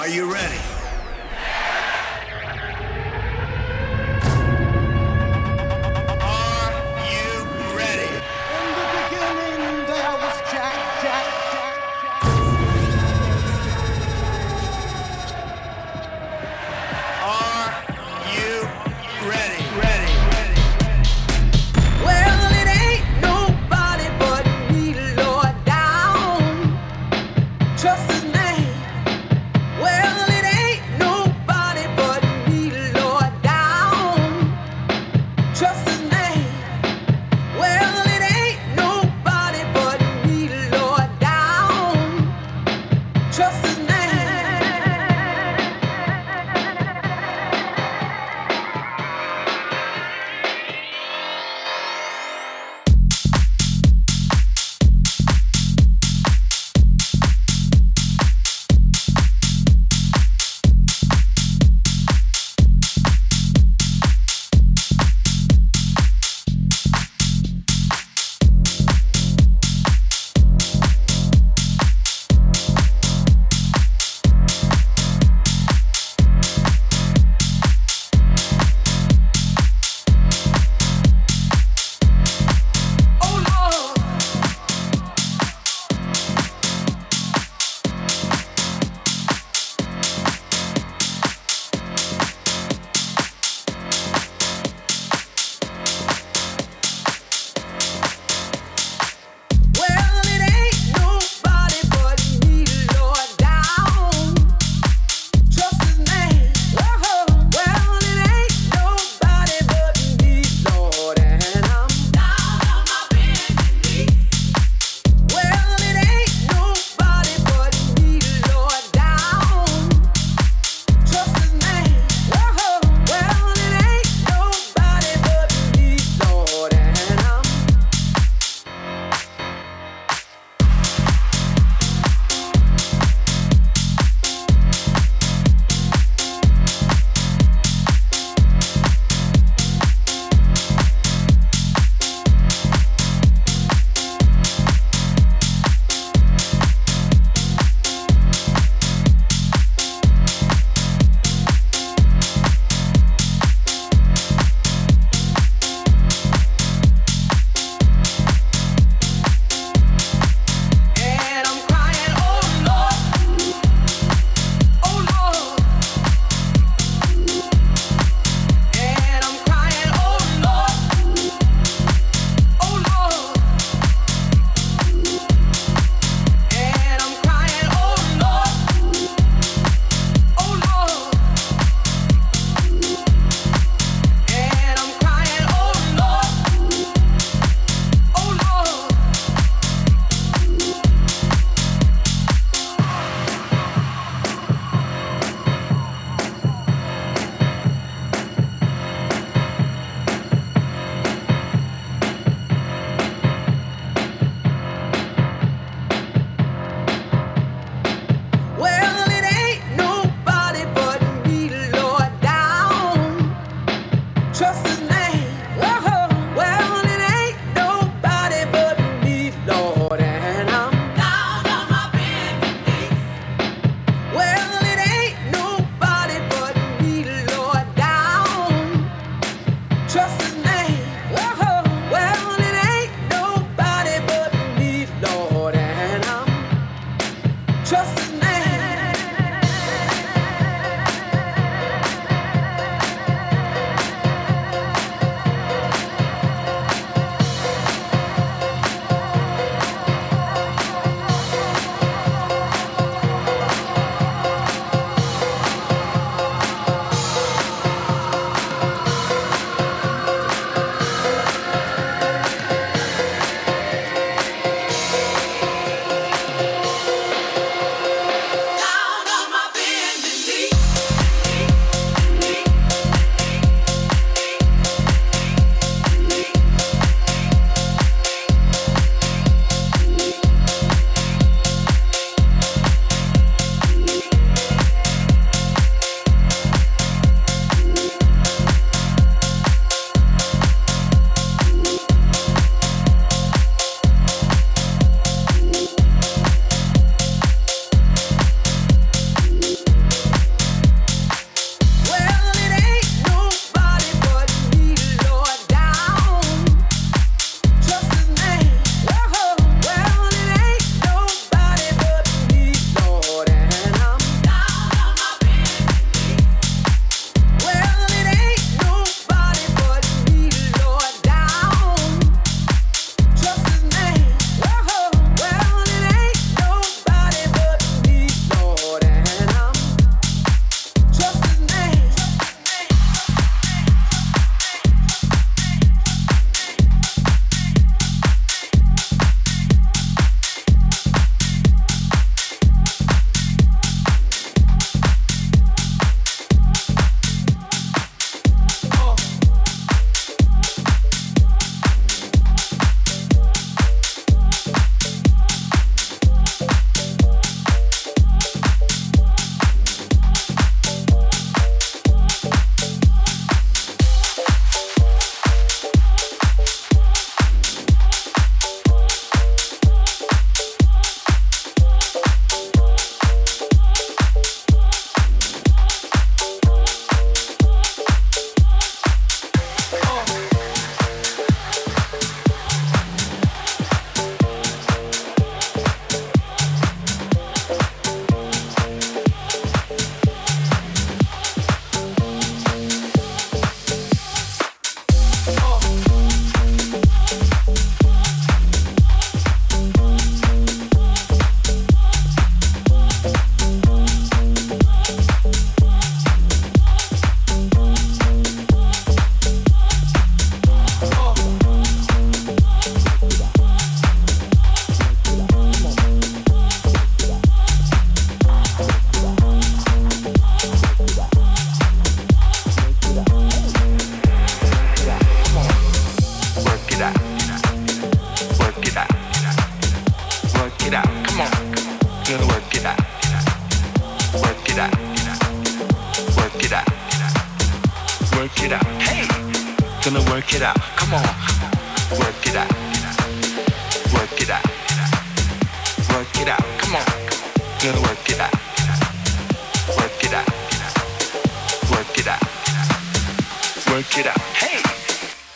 Are you ready?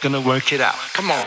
going to work it out. Come on.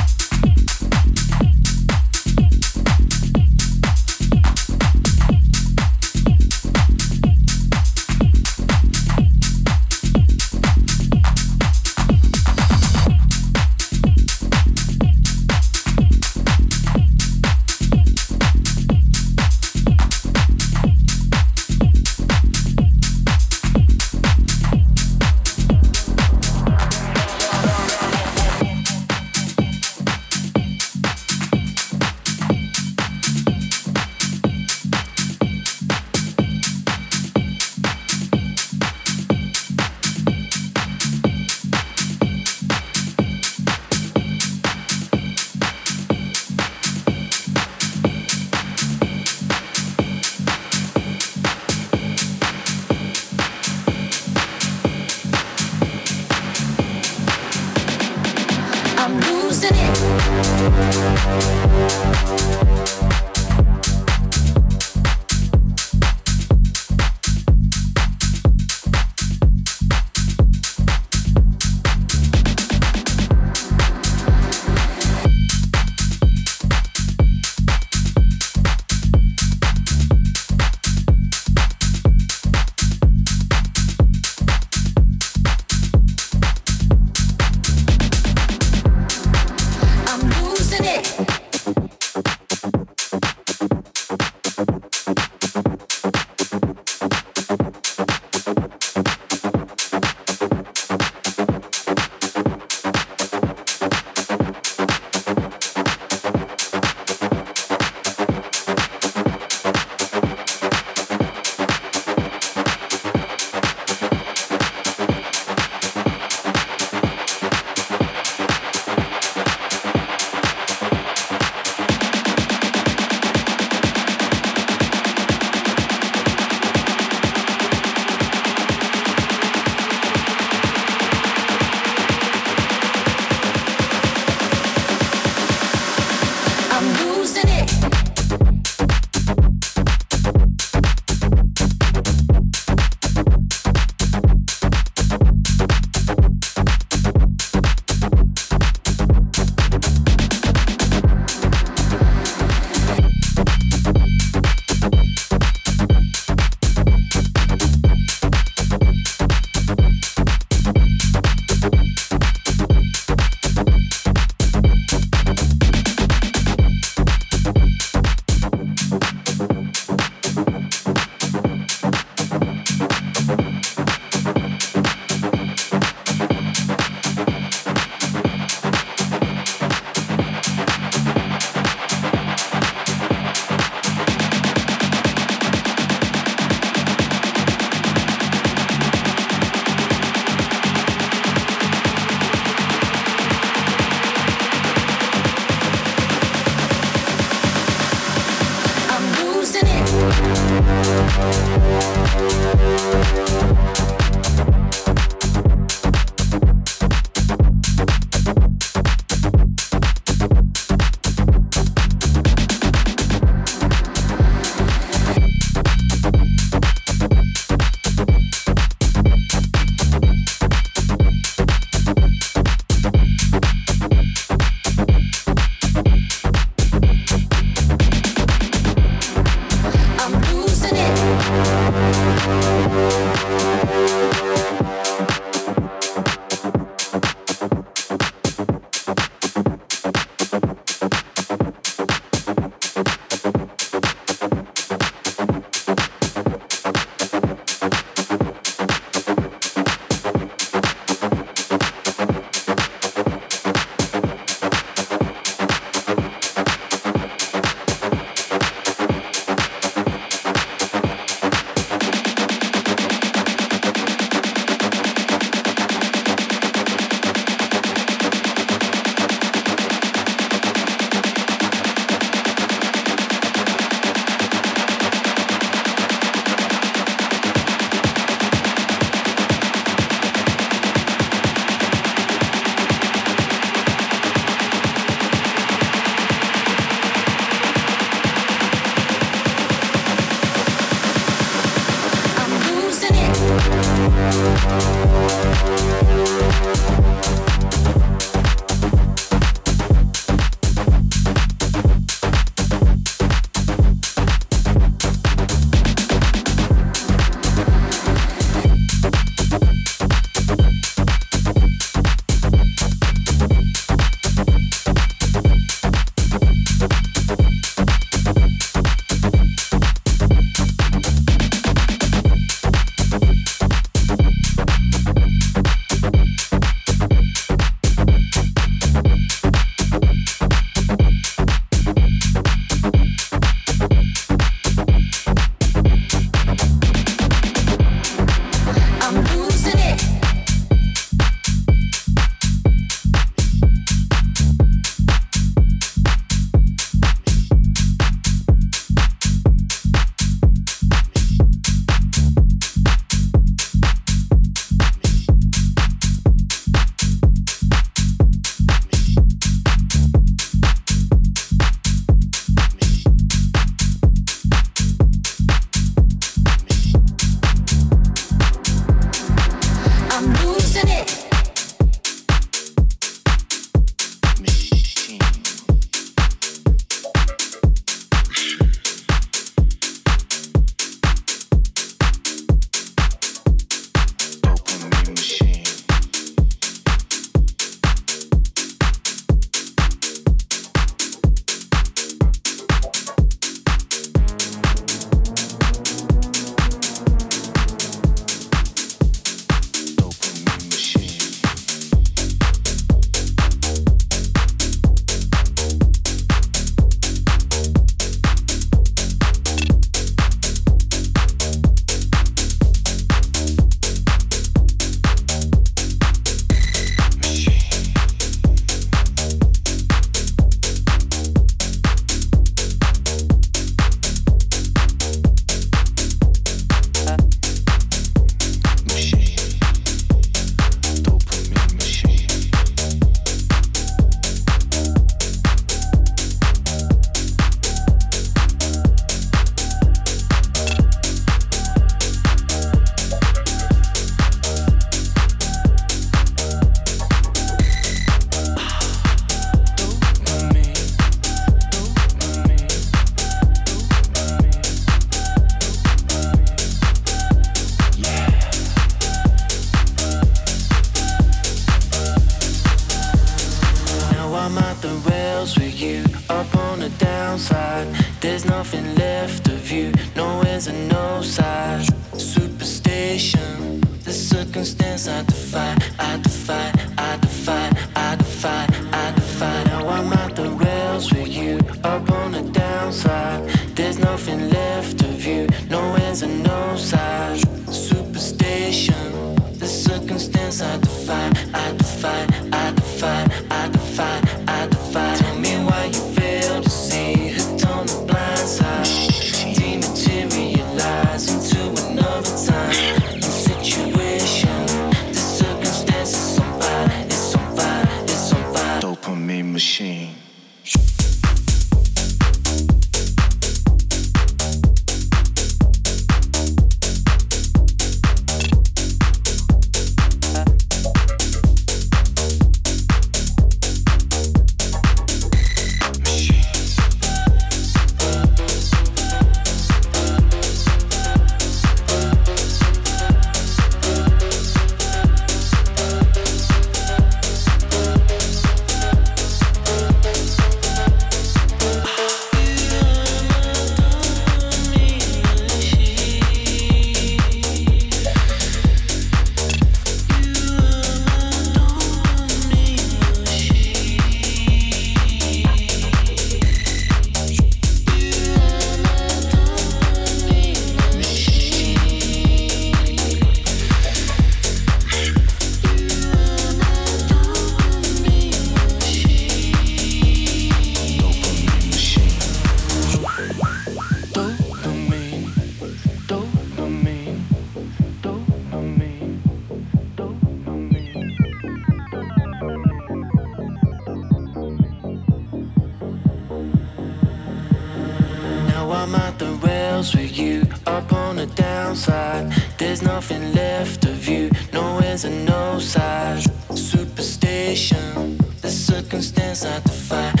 signs and no signs. Superstition, the circumstance I defy.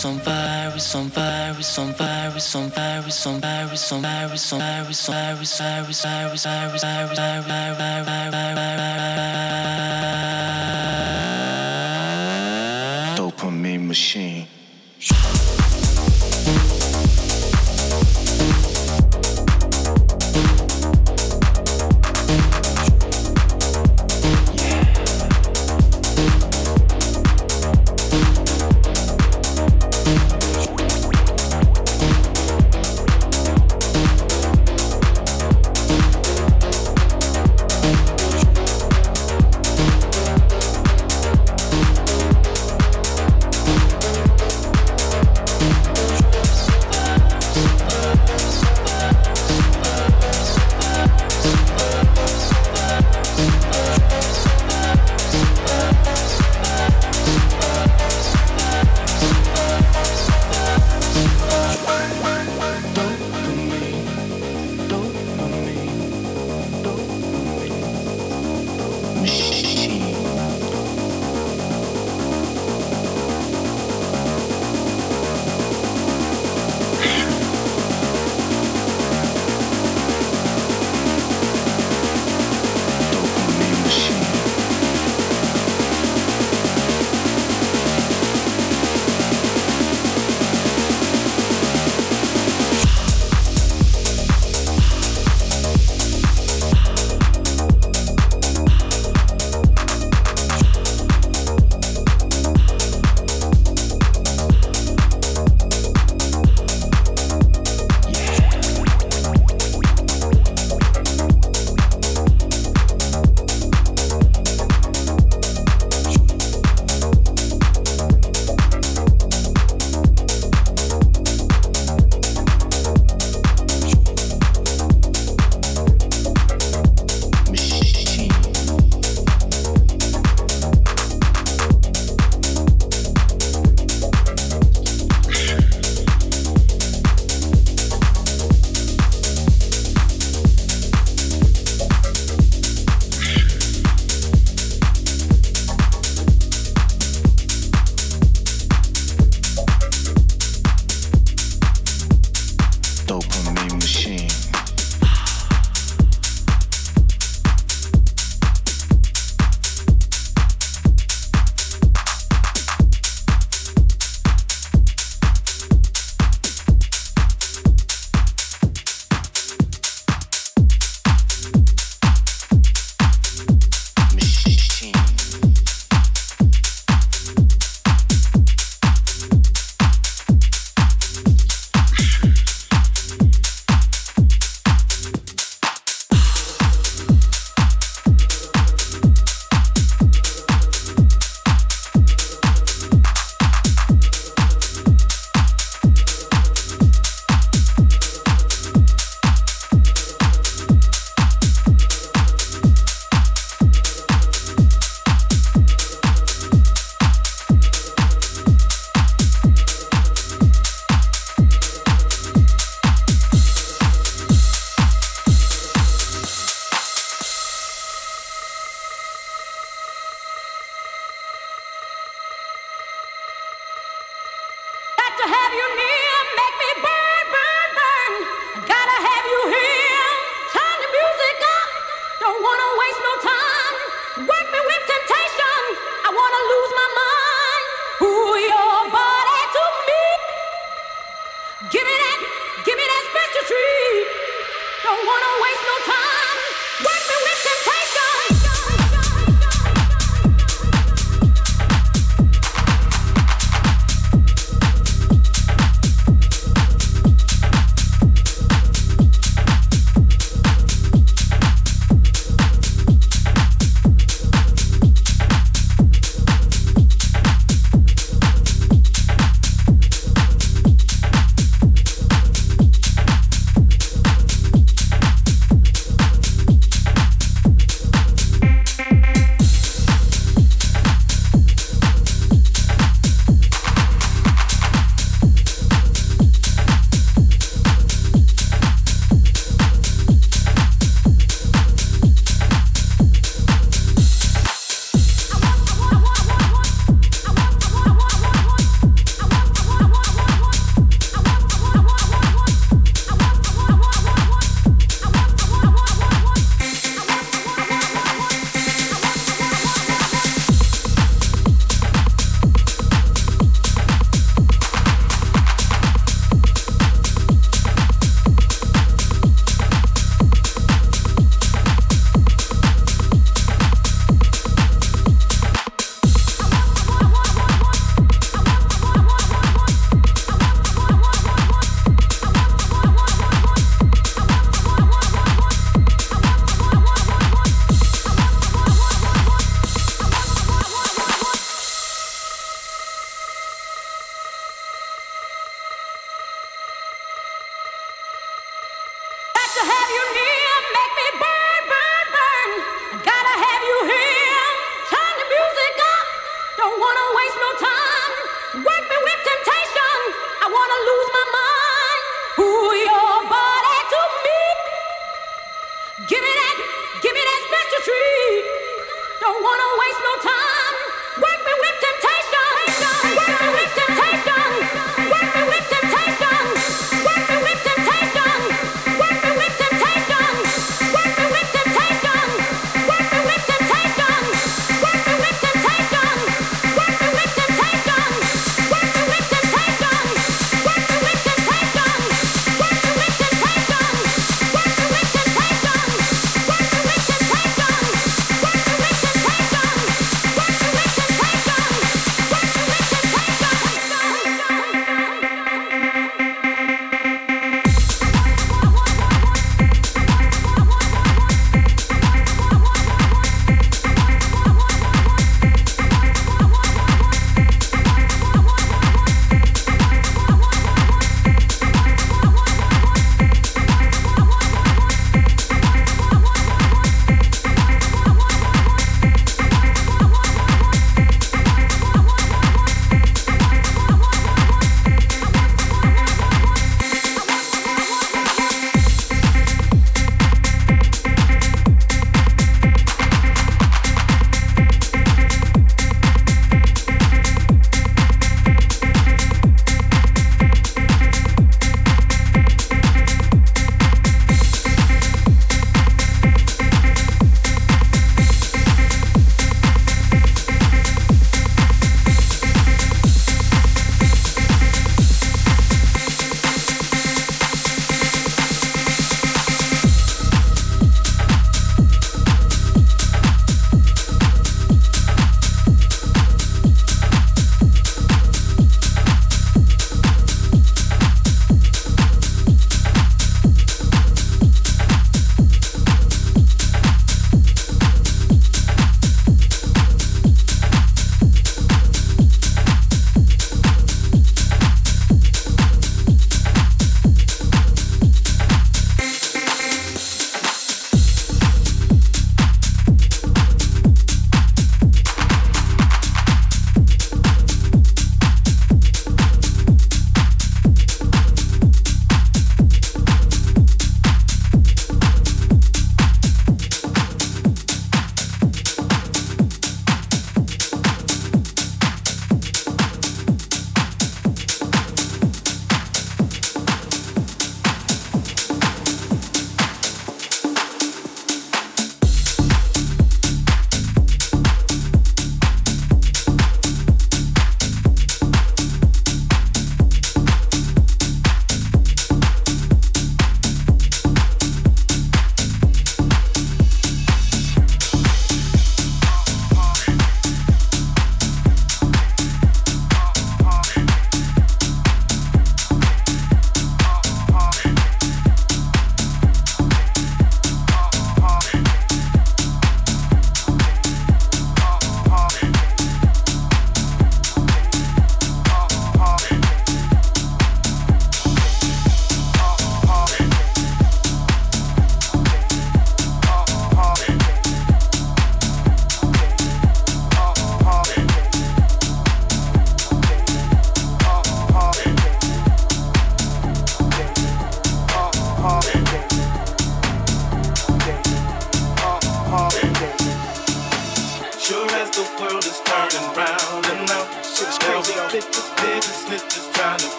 Some virus on virus on virus on virus on virus on virus on virus on virus on virus virus virus virus virus virus virus virus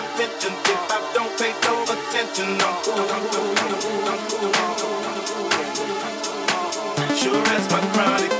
attention if I don't pay no attention. Sure as my chronic.